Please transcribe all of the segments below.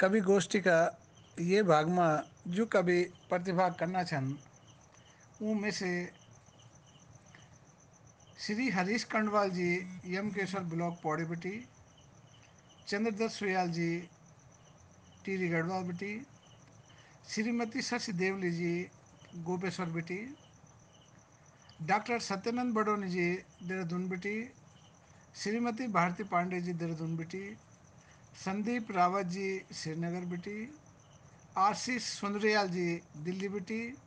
कवि गोष्ठी का ये भाग में जो कवि प्रतिभाग करना छन में से श्री हरीश कंडवाल जी यम केशर ब्लॉक पौड़ी बेटी, चंद्रदत्त सुयाल जी टीरी गढ़वाल बेटी, श्रीमती शशि देवली जी, गोपेश्वर बेटी, डॉक्टर सत्यानंद बडोनी जी, देहरादून बेटी, श्रीमती भारती पांडे जी, देहरादून बेटी संदीप रावत जी, श्रीनगर बिटी, आशीष सुंदरियाल जी, दिल्ली बिटी,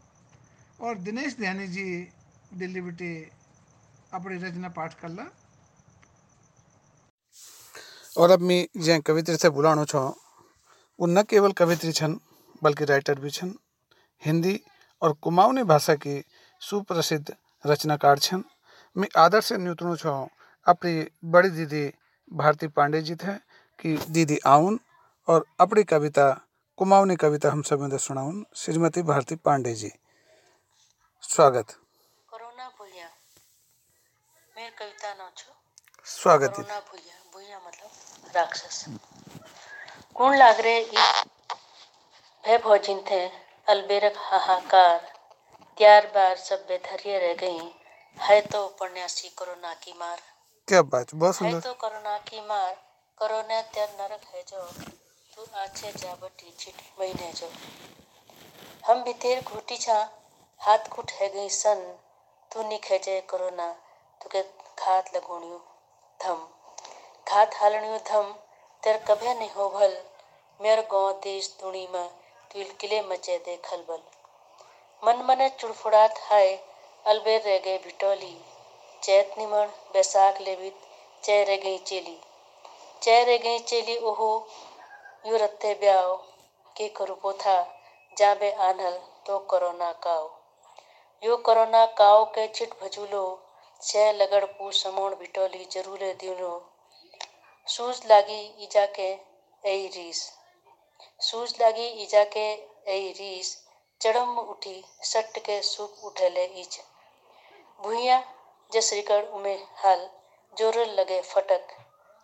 और दिनेश ध्यानी जी, दिल्ली बिटी, अपनी रचना पाठ कर ला। और अब मैं जै कवित्री से बुलाणो छो, वो न केवल कवित्री छन, बल्कि राइटर भी छन। हिंदी और कुमाऊनी भाषा की सुप्रसिद्ध रचनाकार छन। मैं आदर से न्यूतणु छो, अपनी बड़ी दीदी भारती पांडे जी थे कि दीदी आउन और अपनी कविता कुमाऊनी कविता हम सब सुनाउन। श्रीमती भारती पांडे जी। स्वागत। कोरोना भूलिया। मेर कविता न छो? स्वागत। कोरोना भूलिया भूलिया मतलब राक्षस। कौन लाग रे भय भोजिन थे अलबेरक हाहाकार त्यार बार सब बेधरिए रह गई। है तो उपन्यासी कोरोना की मार। क्या बात बहुत सुंदर। है तो कोरोना की मार। कोरोना त्यार नरक है जो। तू आछे जाबटी छिट महीने जो। हम बितेर घुटी छा, हाथ खुट है गई सन। तू निखेजे कोरोना, तुके घात लगोणियो धम। घात हालणियो धम, तेर कभे नहीं हो भल मेर गाँव देश दुनी में तुल किले मचे दे खलबल मन मने चुड़फुड़ात हाय, अलबेर रह गए भिटोली चैत निमण बैसाख लेवित, चै रह गई चेली। चै रह गई चेली, ओहो, यू रत्ते ब्याओ, के करू पोथा? जाबे आनल तो कोरोना काओ। यो कोरोना काओ के चिट भजूलो छह लगड़ पू समोण भिटोली जरूरे दिनो सूज लागी ईजा के ऐ रीस सूज लागी ईजा के ऐ रीस, चढ़म उठी सट के सूप उठेले ईच भुइया जसरिकड़ उमे हल, जोरल लगे फटक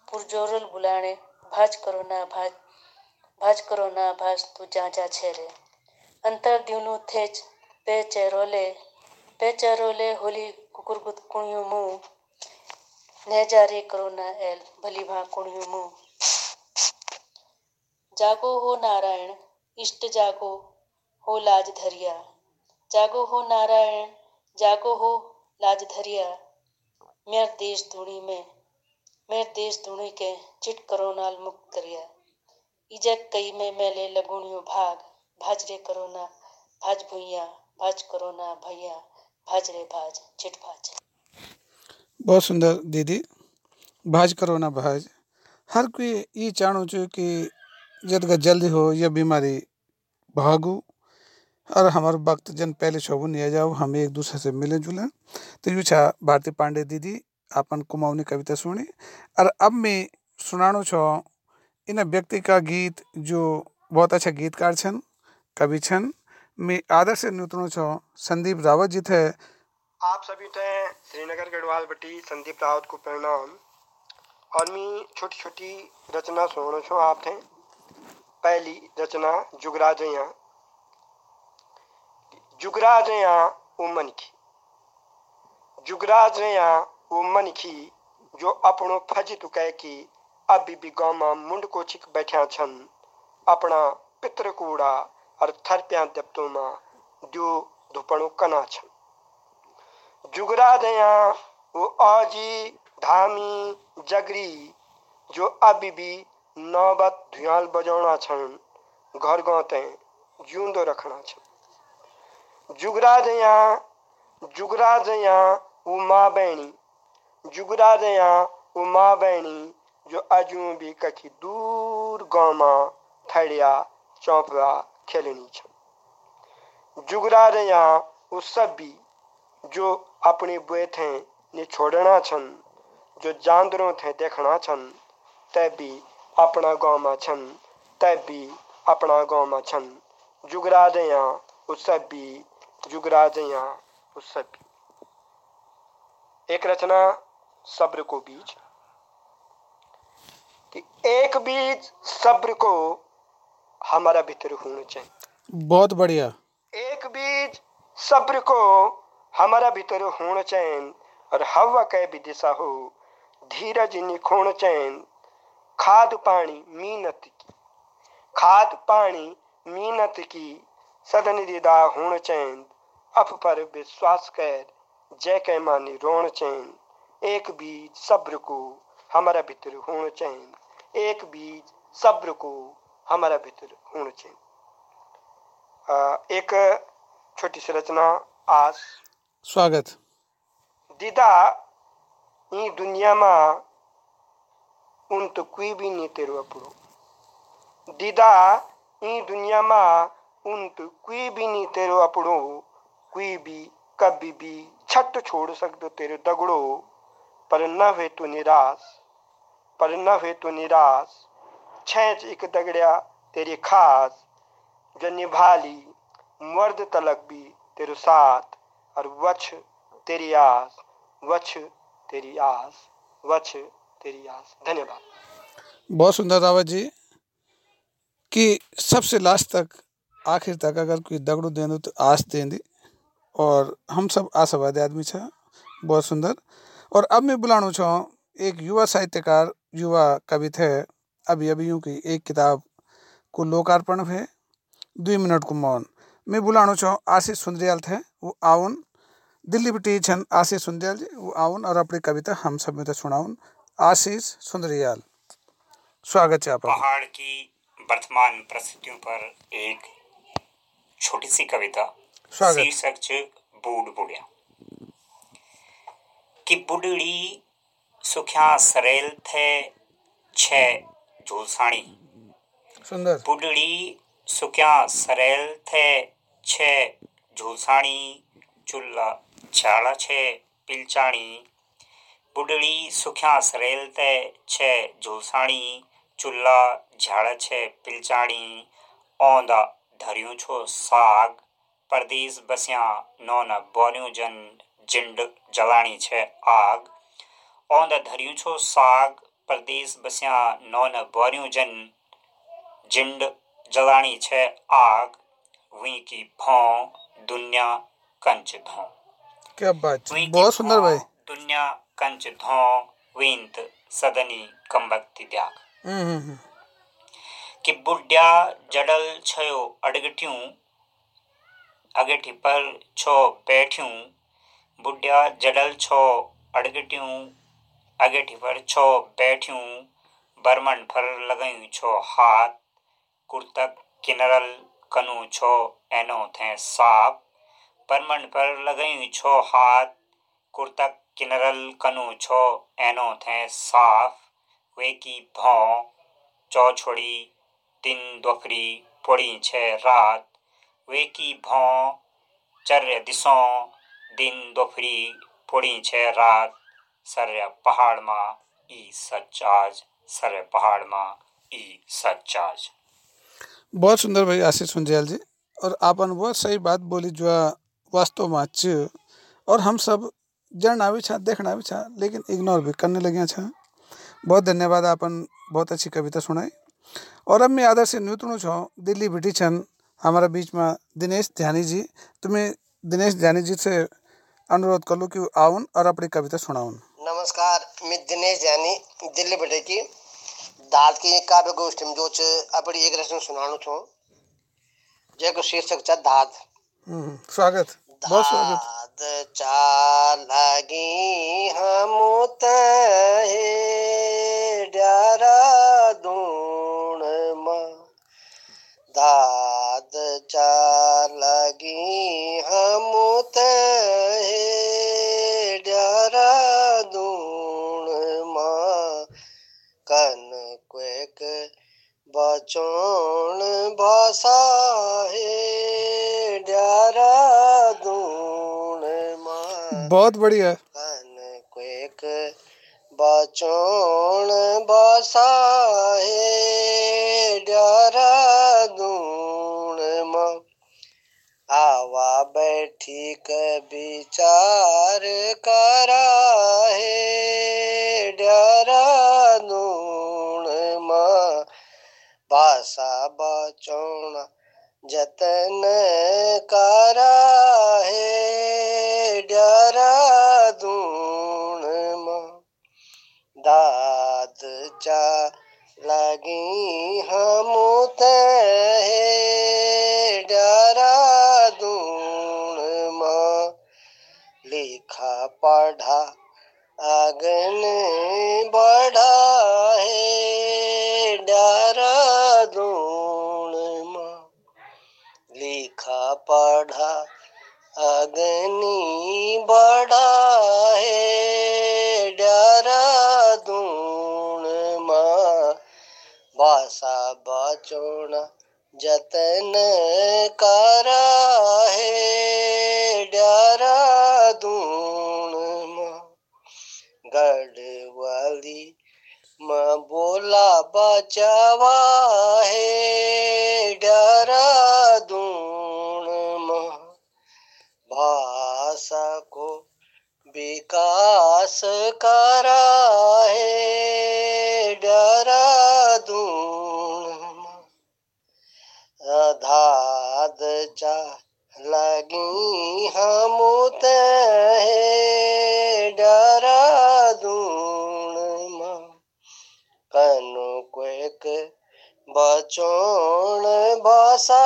पुरजोरल बुलाने भाज करो ना भाज भाज करो ना भाज, तू जा जा छेरे। अंतर दिउनु थेच, पे चेरोले पे चेरोले, होली कुकुरगुत कुणियो मुँह नेजारे करो ना एल, भली भा कुणियो मुँह जागो हो नारायण, इष्ट जागो हो लाज धरिया। जागो हो नारायण, जागो हो लाज धरिया। मेर देश धुणी में धुणी के चिट करोनाल मुक्त करिया। इजक कई में मेले लगुणियो भाग। भाज रे करोना, भाज भुइया, भाज करोना भैया, भाज रे भाज, चिट भाज। बहुत सुंदर दीदी, भाज करो ना भाज। हर कोई ये चाहू छो कि जद जल्दी हो यह बीमारी भागू, और हमारे वक्त जन पहले शोभू नहीं आ जाओ, हम एक दूसरे से मिले जुले। तो यू छा भारती पांडे दीदी अपन कुमाऊनी कविता सुनी और अब मैं सुनाणो छो, इन व्यक्ति का गीत जो बहुत अच्छा गीतकार छन, कवि छन। मैं आदर से न्यूतनो छो, संदीप रावत जी थे। आप सभी थे श्रीनगर गढ़वाल बटी संदीप रावत को प्रणाम। और मैं छोटी छोटी रचना सुनो छो आप थे। पहली रचना जुगराजया जुगराजया वो मन की। जुगराजया वो मन की, जो अपनो फज तो कह की, अभी भी गाँव में मुंड को छिक बैठा छन। अपना पित्र कूड़ा और थरप्या दप्तों में जो धुपणो कना छन। जुगरा दया वो आजी धामी जगरी, जो अभी भी नौबत धुआल बजाउना छन्, घर गाउँ ते जिउँदो रखना छन्। जुगरा दया जुगरा दया वो माँ बहनी जुगरा दया वो माँ बहनी जो अजू भी कखी दूर गाँव में थड़िया चौपड़ा खेलनी छन्। जुगरा दया वो सब भी जो अपने बुए थे ने छोड़ना छन, जो जानवरों थे देखना छन, तै भी अपना गाँव में छन, तै भी अपना गाँव में छन। जुगरा दया उस सब भी जुगरा दया उस सब भी एक रचना सब्र को बीज कि एक बीज सब्र को हमारा भीतर होना चाहिए। बहुत बढ़िया। एक बीज सब्र को हमारा भीतर होना चाहिए और हवा के भी दिशा हो धीरज निखोण चाहिए। खाद पानी मीनत की खाद पानी मीनत की सदनिदा होना चाहिए। अफ पर विश्वास कर जय के मानी रोण चाहिए। एक बीज सब्र को हमारा भीतर होना चाहिए। एक बीज सब्र को हमारा भीतर होना चाहिए। एक छोटी सी रचना आस स्वागत। दीदा ई दुनिया में उन तो कोई भी नहीं तेरो अपड़ो दीदा ई दुनिया में उन तो कोई भी नहीं तेरो अपड़ो कोई भी कभी भी छट छोड़ सकदो तेरे दगड़ो। पर न हुए तो निराश, पर न हुए तो निराश। छेच एक दगड़िया तेरी खास, जो निभाली, मर्द तलक भी तेरे साथ। और वछ तेरी आस, वछ तेरी आस, वछ तेरी आस। धन्यवाद। बहुत सुंदर रावत जी, कि सबसे लास्ट तक, आखिर तक अगर कोई दगड़ू देंदो तो आस देंदी। और हम सब आशावादी आदमी छ। बहुत सुंदर। और अब मैं बुलाणु छो एक युवा साहित्यकार युवा कवि थे अभी अभी यूँ की एक किताब को लोकार्पण है दुई मिनट को मौन। मैं बुलाणु छो आशीष सुंदरियाल थे वो आउन। दिल्ली बिटी छन आशीष सुंदरियाल जी वो आउन और अपनी कविता हम सब में तो सुनाउन। आशीष सुंदरियाल स्वागत है आपका। पहाड़ की वर्तमान परिस्थितियों पर एक छोटी सी कविता। स्वागत। शीर्षक बूढ़ बुढ़िया। कि बुढ़ड़ी सुख्या सरेल थे छ झूलसाणी। सुंदर। बुढ़ड़ी सुख्या सरेल थे छ झूलसाणी चुल्ला झाड़ा छे पिलचाणी। बुढ़ड़ी सुख्या सरेल ते छे झूलसाणी चुल्ला झाड़ छे पिलचाणी। औंदा धरियूं छो साग परदेस बस्या नौना बोरियूं जन जिंड जलाणी छे आग। औंदा धरियूं छो साग परदेस बस्या नौना बोरियूं जन। जिंड जलाणी छे आग वी की भौं दुनिया कंच धों। क्या बात बहुत सुंदर भाई। दुनिया कंच धों विंत सदनी कंबक्ति त्याग। हम्म, हम्म, हम्म। कि बुढ़िया जडल छयो अडगट्यूं अगेठी पर छो बैठ्यूं बुढ़िया जडल छो, अडगट्यूं, अगेठी पर छो, बैठ्यूं, बर्मन पर लगयूं छो, हाथ, कुर्तक, किनरल, कनु छो, एनो थे साफ़ बर्मन पर लगयूं छो, हाथ, कुर्तक, किनरल, कनु छो, एनो थे साफ़ वे की भौं, चौछोड़ी, दिन दोपहरी पड़ी छे रात वे की भौं, चर्य दिसों दिन दोपहरी पड़ी छे रात सर्य पहाड़ मा, ई सच्चाज सर्य पहाड़ मा, ई सच्चाज बहुत सुंदर भाई आशीष सुंजियाल जी, और आपन बहुत सही बात बोली जो वास्तव में च, और हम सब जानना भी छा, देखना भी छा, लेकिन इग्नोर भी करने लगे छा। बहुत धन्यवाद आपन बहुत अच्छी कविता सुनाई। और अब मैं आदर से न्यूतणु छो दिल्ली बिटी छन हमारा बीच में दिनेश ध्यानी जी। तुम्हें दिनेश ध्यानी जी से अनुरोध कर लो कि आउन और अपनी कविता सुनाउन। नमस्कार मैं दिनेश जैनी दिल्ली बटे की। दाद की काव्य गोष्ठी में जो च अपनी एक रचना सुनाणु छो। जेको शीर्षक छ दाद। हम्म, स्वागत। बहुत स्वागत। दाद चालगी हम तहे डारा दूण मा। दाद चालगी हम तहे बचोण भाषा है डारा दूण मा। बहुत बढ़िया। कन क्वेक बचोण भाषा है डारा दूण मा। आवा बैठी क विचार करा है दूण बचौना जतन करा है डरा माँ। दाद चा लगी हम ते डरा माँ। लिखा पढ़ा अगन बढ़ा पढ़ा। अग्नि बड़ा है डरा दूण माँ। भाषा बचोना जतन करा विकास करा है, डरा अधाद चा लगी हम ते डरा कनु क्वेक बचोण भाषा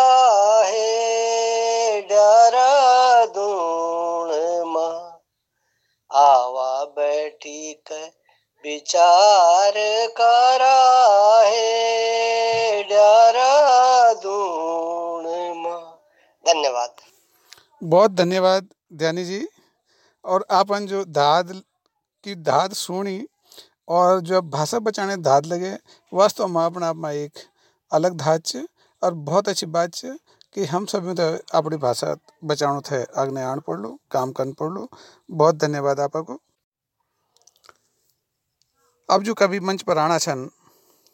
है डरा दूण माँ आवा बैठी के विचार करा है धन्यवाद। बहुत धन्यवाद, ध्यानी जी। और आपन जो दाद, की दाद सुनी, और जो भाषा बचाने धाद लगे, वास्तव में अपना आप में एक अलग धात छ और बहुत अच्छी बात छ कि हम सभी तो अपनी भाषा बचाउनु थे। आग्ने आण पड़लो, काम करन पड़लो। बहुत धन्यवाद आपको। अब जो कवि मंच पर आना छन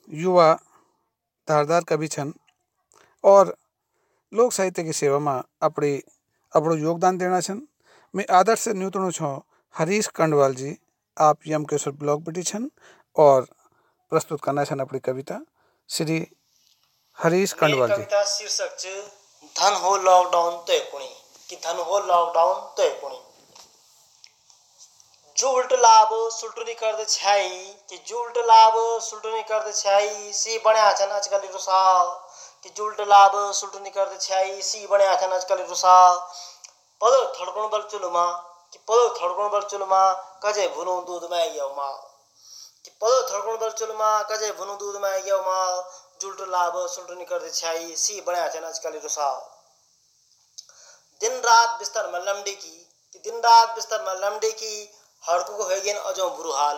युवा धारदार कवि छन और लोक साहित्य की सेवा में अपनी अपनो योगदान देना छन। मैं आदर से न्यूतणु छो हरीश कंडवाल जी आप यम केशर ब्लॉक बेटी छन और प्रस्तुत करना छन अपनी कविता श्री हरीश कंडवाल जी। कविता शीर्षक छ धन हो लॉकडाउन तो कुणी। कि धन हो लॉकडाउन तो कुणी जो उल्ट लाभ सुल्टनी कर छाई, कि जो उल्ट लाभ सुल्टनी कर छाई, सी बण्या छन् आजकल रुसा कि जो उल्ट लाभ सुल्टनी कर छाई, सी बण्या छन् आजकल रुसा पदो थडकुण बल चुलुमा कि पदो थडकुण बल चुलुमा कजे भुनु दूधमा यौमा कि पदो थडकुण बल चुलुमा कजे भुनु दूधमा यौमा जुल्ट लाभ सुल्टनी कर छाई, सी बण्या छन् आजकल रुसा दिन रात बिस्तर में लमडी कि दिन रात बिस्तर में लमडी की हड़कू को होगेन अजो बुरो हाल,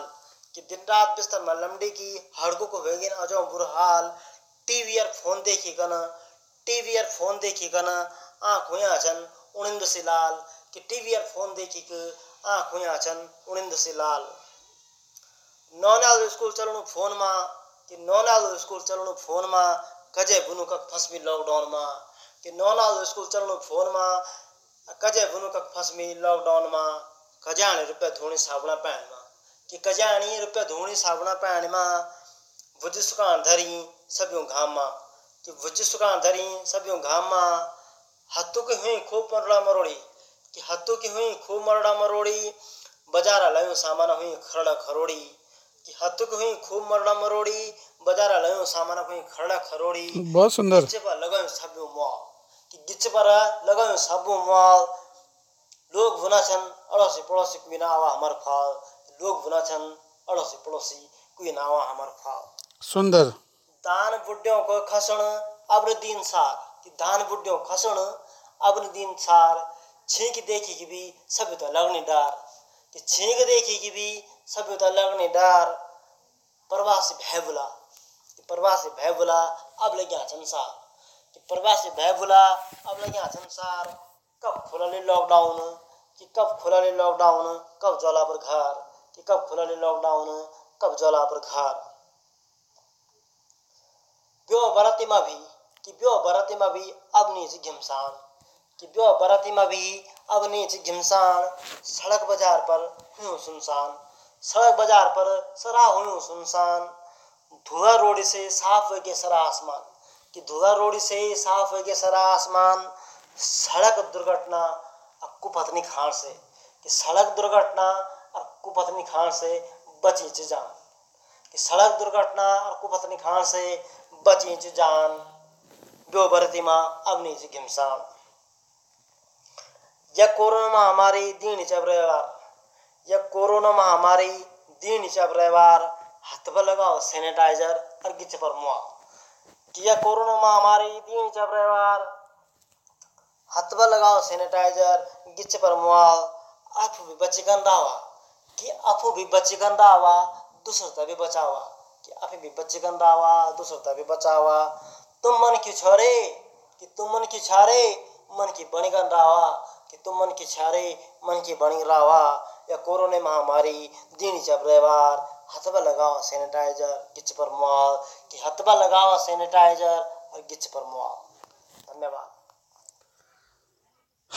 कि दिन रात बिस्तर में लमडी की हड़कू को होगेन अजो बुरो हाल, टीवी और फ़ोन देखिकन टीवी और फ़ोन देखिकन आँख हुया छन् उणिन्द से लाल, कि टीवी और फ़ोन देखी देखिक आँख हुया छन् उणिन्द से लाल। नौनाल स्कुल चलाउनु फोनमा कि नौनाल स्कुल चलाउनु फोनमा कजे बुनुकक फस्मी लकडाउनमा कि नौनाल स्कुल चलाउनु फोनमा कजे बुनुकक फस्मी लकडाउनमा कजाणी रुपियाँ धुणी साबुना पानीमा कि कजाणी रुपियाँ धुणी साबुना पानीमा भुज सुकान धरी सबियों घाममा कि भुज सुकान धरी सबियों घाममा हत्तु की हुई खूब मरड़ा मरोड़ी कि हत्तु की हुई खूब मरड़ा मरोड़ी बजारा लयूं सामान हुई खरड़ा खरोड़ी कि हत्तु की हुई खूब मरड़ा मरोड़ी बजारा लयूं सामान हुई खरड़ा खरोड़ी बहुत सुंदर गिच्चे पर लगायो सब्यो मॉल कि गिच्चे पर लगायो सब्यो मॉल लोग भुना छन् अडोसी पडोसी कुई नावा हमर फल। लोग भुना छन् अडोसी पडोसी कुई नावा हमर फल। सुंदर। दान बुड्ढों को खसण अब्र दिन सार। कि दान बुड्ढों खसण अब्र दिन सार। छींक देखी की भी सब तो लगने डार। कि छींक देखी की भी सब तो लगने डार। प्रवासी भैबुला कि प्रवासी भैबुला अब लग्या संसार कि प्रवासी भैबुला अब लग्या संसार कब खुलले लॉकडाउन कि कब खुलले लॉकडाउन कब जला पर घर? कि कब खुलले लॉकडाउन कब जला पर घर? ब्यो बरातीमा भी, कि ब्यो बरातीमा भी अब नीच घिमसान। कि ब्यो बरातीमा भी अब नीच घिमसान। सड़क बाज़ार पर हुँ सुनसान। सड़क बाज़ार पर सरा हुँ सुनसान। धुआ रोड से साफ़ हो गया सारा आसमान। कि धुआ रोड से साफ़ हो गया सारा आसमान। सड़क दुर्घटना और कुपत्नी खान से कि सड़क दुर्घटना और कुपत्नी खान से बची जान। कि सड़क दुर्घटना और कुपत्नी खान से बची जान। अग्नि च घिमसान यह कोरोना महामारी दीन चब रविवार। यह कोरोना महामारी दीन चब रविवार। हथ पर लगाओ सैनिटाइजर और गिच पर मुआ कि यह कोरोना महामारी दीन चब रविवार। हाथ पर लगाओ सैनिटाइजर गिच पर मुआल आप भी बच्चे गंदा हुआ कि आपो भी बच्चे गंदा हुआ दूसरता भी बचावा। कि आप भी बच्चे गंदा हुआ दूसरता भी बचावा। तुम मन क्यों छोरे, कि तुम मन क्यों छारे, मन की बणी गंदा हुआ कि तुम मन की छारे, मन की बणी रावा। या कोरोना महामारी, दिन जब रविवार, हथबा लगाओ सैनिटाइजर गिच पर मुआल कि हथबा लगाओ सैनिटाइजर और गिच पर मुआल धन्यवाद।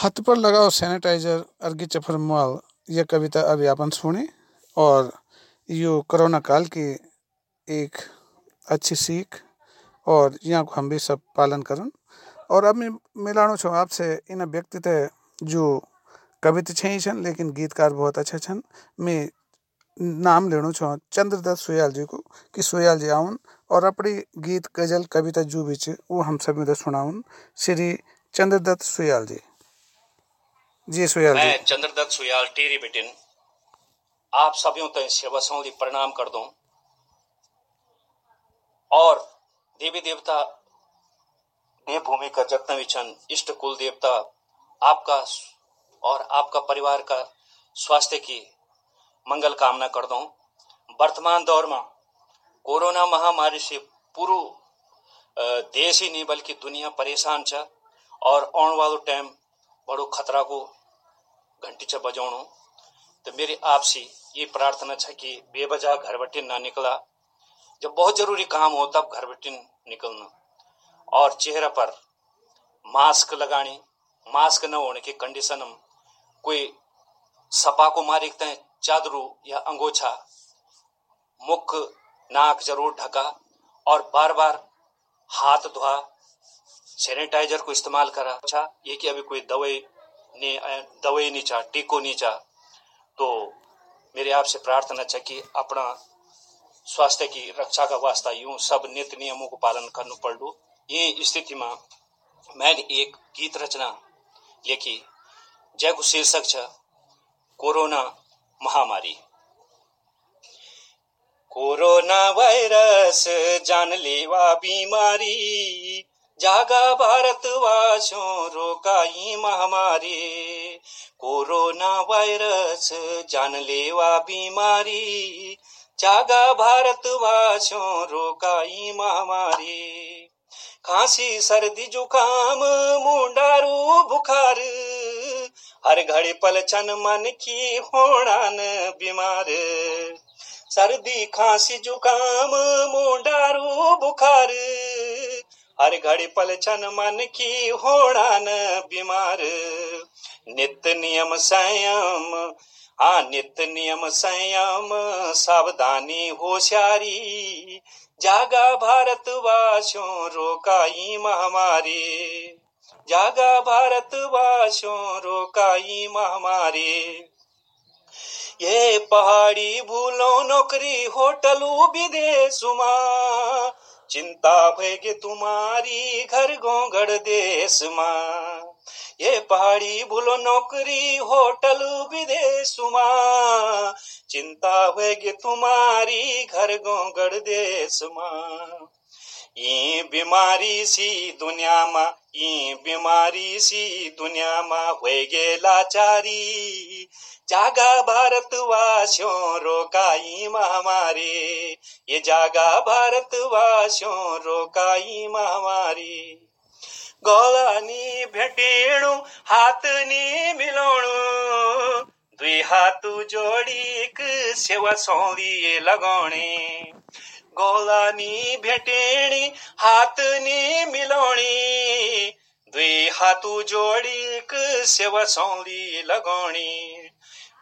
हाथ पर लगाओ सैनिटाइजर अर्गी चफर मुआल यह कविता अभी आपन सुनी और यो कोरोना काल की एक अच्छी सीख और यहाँ को हम भी सब पालन करन और अब मैं मिलाणु छो आपसे इन व्यक्ति थे जो कविता छई छन, लेकिन गीतकार बहुत अच्छा छन। मैं नाम लेणु छो चंद्रदत्त सोयाल जी को कि सोयाल जी आउन और अपनी गीत, गज़ल, कविता जो भी छ, वो हम सब में सुनाउन श्री चंद्रदत्त सोयाल जी। जी, सुयाल मैं चंद्रदत्त सुयाल टेरी बिटिन। आप सभी तय सेवा सौली प्रणाम कर दूँ। और देवी देवता देवभूमि का जितना छन इष्ट कुल देवता, आपका और आपका परिवार का स्वास्थ्य की मंगल कामना कर दूँ। वर्तमान दौर में कोरोना महामारी से पूरो देश ही नहीं, बल्कि दुनिया परेशान छ। और आने वालो टाइम बड़ो खतरा को घंटी छ बजाउनु तो मेरी आपसे ये प्रार्थना छ कि बेवजह घर बटे ना निकला। जब बहुत ज़रूरी काम हो तब घर बटे निकलना। और चेहरा पर मास्क लगानी मास्क न होने के कंडीशन हम कोई सपा को मारिकते हैं चादरू या अंगोछा, मुख, नाक ज़रूर ढका और बार बार हाथ धोआ। सैनिटाइजर को इस्तेमाल करा। अच्छा ये कि अभी कोई दवाई ने, दवाई नहीं चाह, टीको नहीं चाह तो मेरे आपसे प्रार्थना है कि अपना स्वास्थ्य की रक्षा का वास्ता यूँ सब नित्य नियमों को पालन करना पड़ू ये स्थिति में मैंने एक गीत रचना लिखी। जय को शीर्षक छ, कोरोना महामारी। कोरोना वायरस जानलेवा बीमारी जागा भारतवासियों रोकाई महामारी। कोरोना वायरस जानलेवा बीमारी। जागा भारतवासियों रोकाई महामारी। खांसी, सर्दी, जुकाम, मुंडारू, बुखार। हर घड़ी पल छन मन की होड़ान बीमार। सर्दी, खांसी, जुकाम, मुंडारू, बुखार। हर घड़ी पल छन मन की होड़ान बीमार। नित नियम संयम, आ नित नियम संयम, सावधानी होशियारी। जागा भारत भारतवासियों, रोकाई महामारी। जागा भारत भारतवासियों, रोकाई महामारी। ये पहाड़ी भूलो, नौकरी, होटलू विदेशुमा चिंता होगी तुम्हारी घर गोंगड़ देश माँ। ये पहाड़ी भूलो नौकरी, होटल विदेश विदेशुमा चिंता होगी तुम्हारी घर गोंगड़ देश माँ। यी बीमारी सी दुनियामा यी बीमारी सी दुनियामा हो गे लाचारी जागा भारतवासियों रोकाई महामारी। ये जागा भारतवासियों रोकाई महामारी। गोलानी भेटेणु, हातनी मिलोणु दुई हाथ जोड़ी, एक सेवा सौली लगाने ગોળાની ભેટેણી હાથની મિલોણી દ્વિ હાથ જોડીક સેવા સોળી લગોણી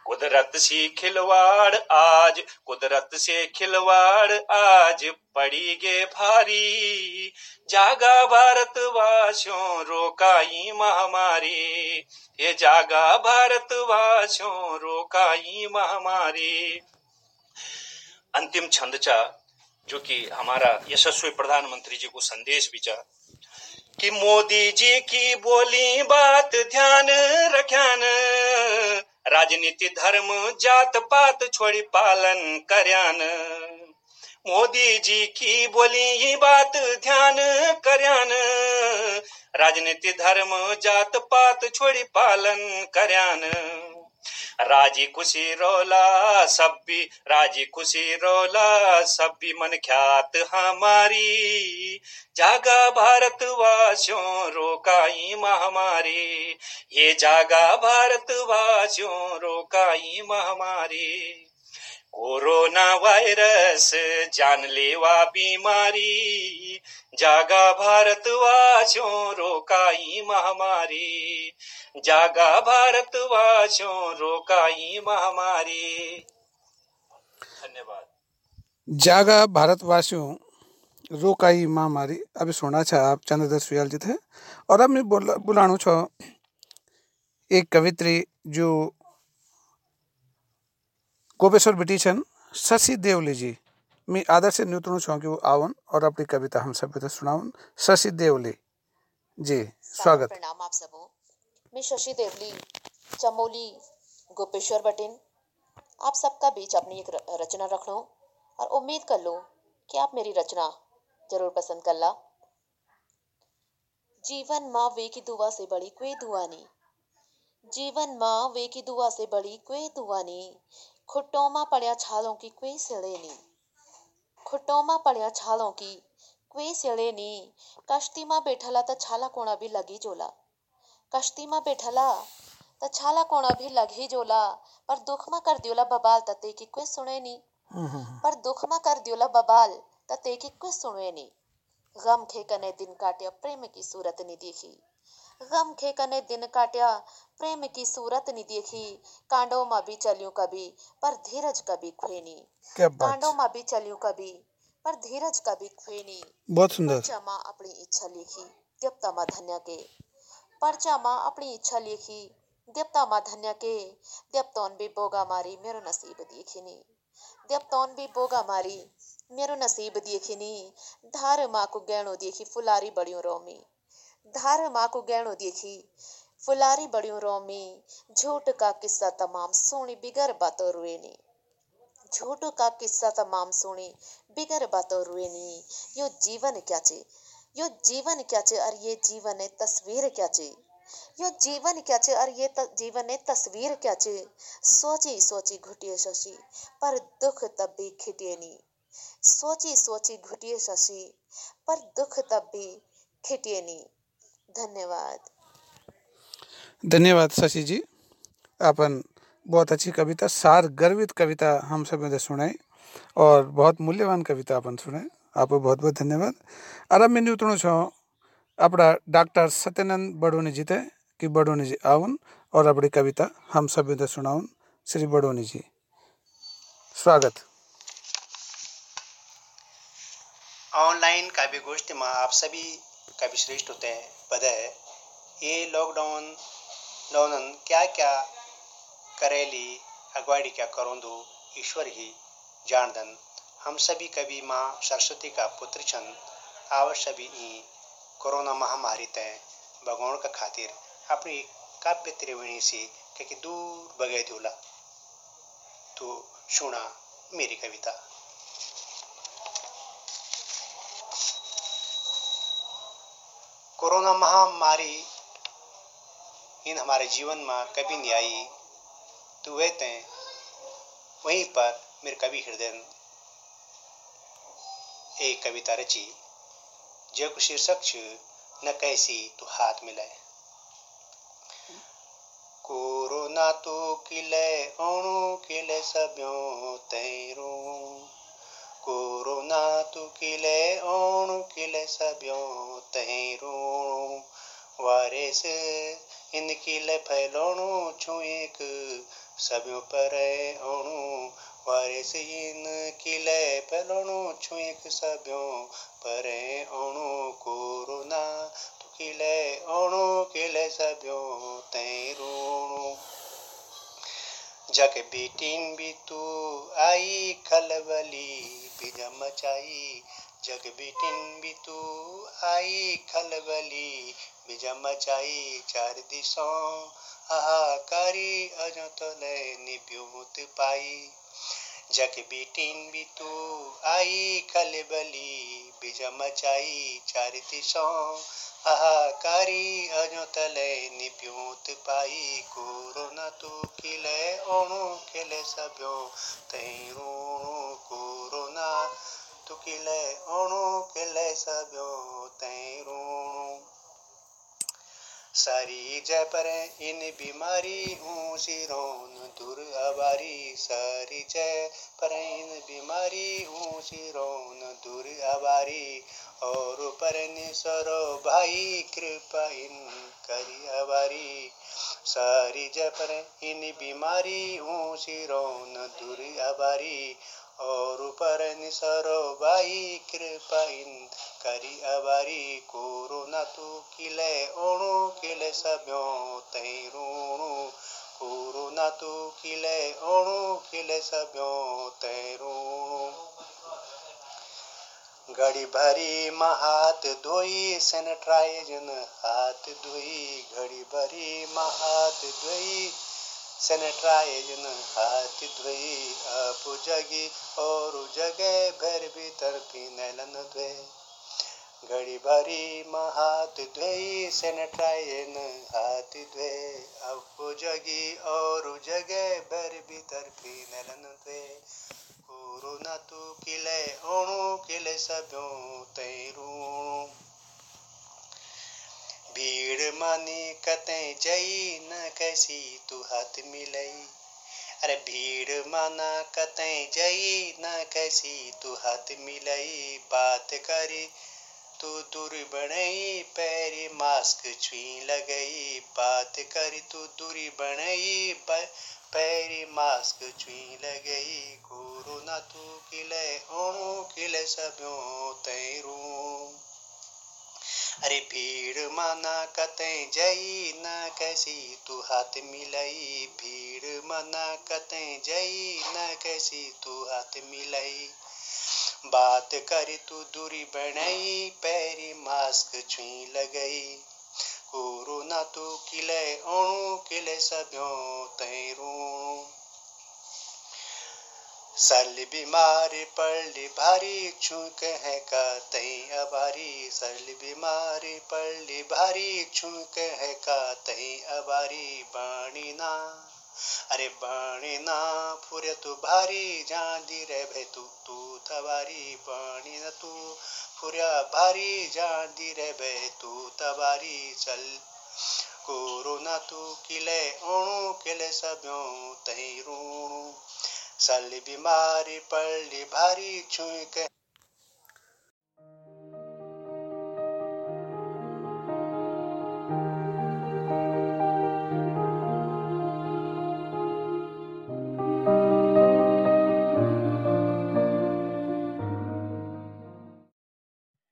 कुदरत सी खिलवाड़ आज कुदरत से खिलवाड़ आज पड़ी गे भारी जागा भारत वासियों रोकाई महामारी ये जागा भारत वासियों रोकाई महामारी अंतिम छंद चा जो कि हमारा यशस्वी प्रधानमंत्री जी को संदेश भी चा कि मोदी जी की बोली बात ध्यान रख्यान, राजनीति धर्म, जात पात छोड़ी पालन करयान। मोदी जी की बोली ही बात ध्यान करयान, राजनीति धर्म, जात पात छोड़ी पालन करयान। राज़ी खुशी रोला, सब भी राज़ी खुशी रोला, सब भी मन ख्यात हमारी। जागा भारत वासियों रोकाई महामारी। ये जागा भारत वासियों रोकाई महामारी। कोरोना वायरस, जानलेवा बीमारी, जागा भारत वासियों रोकाई महामारी, जागा भारत वासियों रोकाई महामारी। धन्यवाद। जागा भारतवासियों, रोकाई महामारी। अभी सुना छा आप चंद्रदत्त सुयाल जी थे, और अब मैं बोला बुलाणु छो एक कवित्री जो गोपेश्वर बेटी छन शशि देवली जी। मैं आदर से न्यूतनु छो कि वो आवन और अपनी कविता हम सब के सुनावन शशि देवली जी, स्वागत। प्रणाम आप सबों। मैं शशि देवली चमोली, गोपेश्वर बटिन। आप सबका बीच अपनी एक रचना रख लो और उम्मीद कर लो कि आप मेरी रचना ज़रूर पसंद कर ला। जीवन माँ वे की दुआ से बड़ी कोई दुआ नहीं। जीवन माँ वे की दुआ से बड़ी कोई दुआ नहीं। खुट्टों माँ पड़िया छालों की कोई सिले नहीं। कश्ती माँ बैठला त छाला कोणा भी लगी जोला। कश्ती में बैठला त छाला कोणा भी लगी जोला। पर दुख में कर दियोला बबाल त ते की कोई सुने नी पर दुख में कर दियोला बबाल त ते की कोई सुने नी गम खे कने दिन काट्या प्रेम की सूरत नी देखी। गम खे कने दिन काट्या प्रेम की सूरत नी देखी। कांडो में भी चलियो कभी पर धीरज कभी खुएनी। कांडो में भी चलियो कभी पर धीरज कभी खुएनी। बहुत सुंदर। पर्चा माँ अपनी इच्छा लिखी देवता माँ धन्य के। पर्चा माँ अपनी इच्छा लिखी देवता माँ धन्य के। देवतौन भी बोगा मारी मेरो नसीब देखिनी। देवतौन भी बोगा मारी मेरो नसीब देखिनी। धार माँ को गहणो देखी फुलारी बड़ियों रोमी। धार माँ को गहणो देखी फुलारी बड़ियों रोमी झूठ का किस्सा तमाम सोनी बिगर बातों रुएनी झूठ का किस्सा तमाम सुनी बिगर बातों रुएनी यो जीवन क्या चे? यो जीवन क्या चे और ये जीवन है तस्वीर क्या चे? यो जीवन क्या चे और ये जीवन है तस्वीर क्या चे? सोची सोची घुटिए शशि, पर दुख तब भी खिटिए नी। सोची सोची घुटिए शशि, पर दुख तब भी खिटिए नी। धन्यवाद। धन्यवाद शशि जी। अपन बहुत अच्छी कविता सार गर्वित कविता हम सबने सुनाई और बहुत मूल्यवान कविता अपन सुनाई। आपको बहुत बहुत धन्यवाद। अब मैं न्यूतणु छो अपना डॉक्टर सत्यानंद बडोनी जी थे कि बडोनी जी आउन और अपनी कविता हम सबने सुनाउन। श्री बडोनी जी स्वागत। ऑनलाइन काव्य गोष्ठी में आप सभी कवि श्रेष्ठ होते हैं है। ये लॉकडाउन लॉकडाउन क्या क्या करेली, अगवाड़ी क्या करोंदो ईश्वर ही जानदन हम सभी कवि माँ सरस्वती का पुत्र छन आवश्य भी ई कोरोना महामारी तय भगवान का खातिर अपनी काव्य त्रिवेणी से कहीं दूर बगे दूला। तो सुना मेरी कविता। कोरोना महामारी इन हमारे जीवन में कभी नहीं आई। तो वे तय वहीं पर मेरे कवि हृदय एक कविता रची जग शीर्षक छ न कैसी तू हाथ मिलाए कोरोना तो किले अणु किले सब्यों तैरो। कोरोना तो किले अणु किले सब्यों तैरो वायरस इनकी ले फैलोणो, छु एक सभ्यों पर ओणु। वारे से इन किले फैलोणो, छु एक सभ्यों पर ओणु। कोरोना तो किले ओणु, किले सभ्यों तैरूणु जग बेटिन भी आई खलबली बिजा मचाई जग बेटिन भी आई खलबली बिजा मचाई चार दिशों हाहाकारी अजो तले निब्यूत पाई। जग बेटिन भी आई खलबली बिजा मचाई चार दिशों हाहाकारी अजो तले निब्यूत पाई कोरोना तू किले ओणु किले सभ्यो तैरूणु कोरोना तू किले ओणु किले सभ्यो तैरूणु सारी जय पर, इन बीमारी हूँ सिरोन दूर अबारी सारी जय पर, इन बीमारी हूँ सिरोन दूर अबारी और पर सरो भाई, कृपा इन करी अबारी सारी जय पर, इन बीमारी हूँ सिरोन दूर अबारी और ऊपर निसरो भाई, कृपा इन करी अबारी कोरोना तू किले, ओणु किले सभ्यो तैरूणु कोरोना तू किले, ओणु किले सभ्यो तैरूणु घड़ी भरी में हाथ धोई हाथ धोई। घड़ी भरी में हाथ धोई सैनिटाइजन हाथ धोई अब जगी और जगह भर भीतर फिनैलन धोए। घड़ी भरी महात धोई सैनिटाइजन हाथ धोए। अब जगी और जगे भर भी भीतर फिनैलन धोए। कोरोना तू किले, ओणु किले सभ्यों तैरूणु भीड़ मानी कते जई न कैसी तू हाथ मिलई। अरे भीड़ माना कते जई न कैसी तू हाथ मिलई। बात करी तू दूरी बनई, पैरी मास्क छुई लगई। बात करी तू दूरी बनई पैरी मास्क छुई लगई। कोरोना तू किले ओणु किले सभ्यों तैरू अरे भीड़ मना कते जई न कैसी, तू हाथ मिलई। भीड़ मना कते जई न कैसी, तू हाथ मिलई। बात करी तू दूरी बनई पैरी मास्क छुई लगई। कोरोना तू किले ओणु किले सभ्यों तैरूणु सरल बीमारी पड़ली भारी छूक है का तई अबारी। सरल बीमारी पड़ली भारी छूक है का तई अबारी। बाणी ना, अरे बाणी ना, फुरे तू भारी, जांदी रे भे तू तू तबारी। बाणी न तू, फुरिया भारी, जांदी रे भे तू, तबारी। चल कोरोना तू किले, ओणु किले सभ्यों तई रूणु। साली बीमारी पड़ली भारी छुई के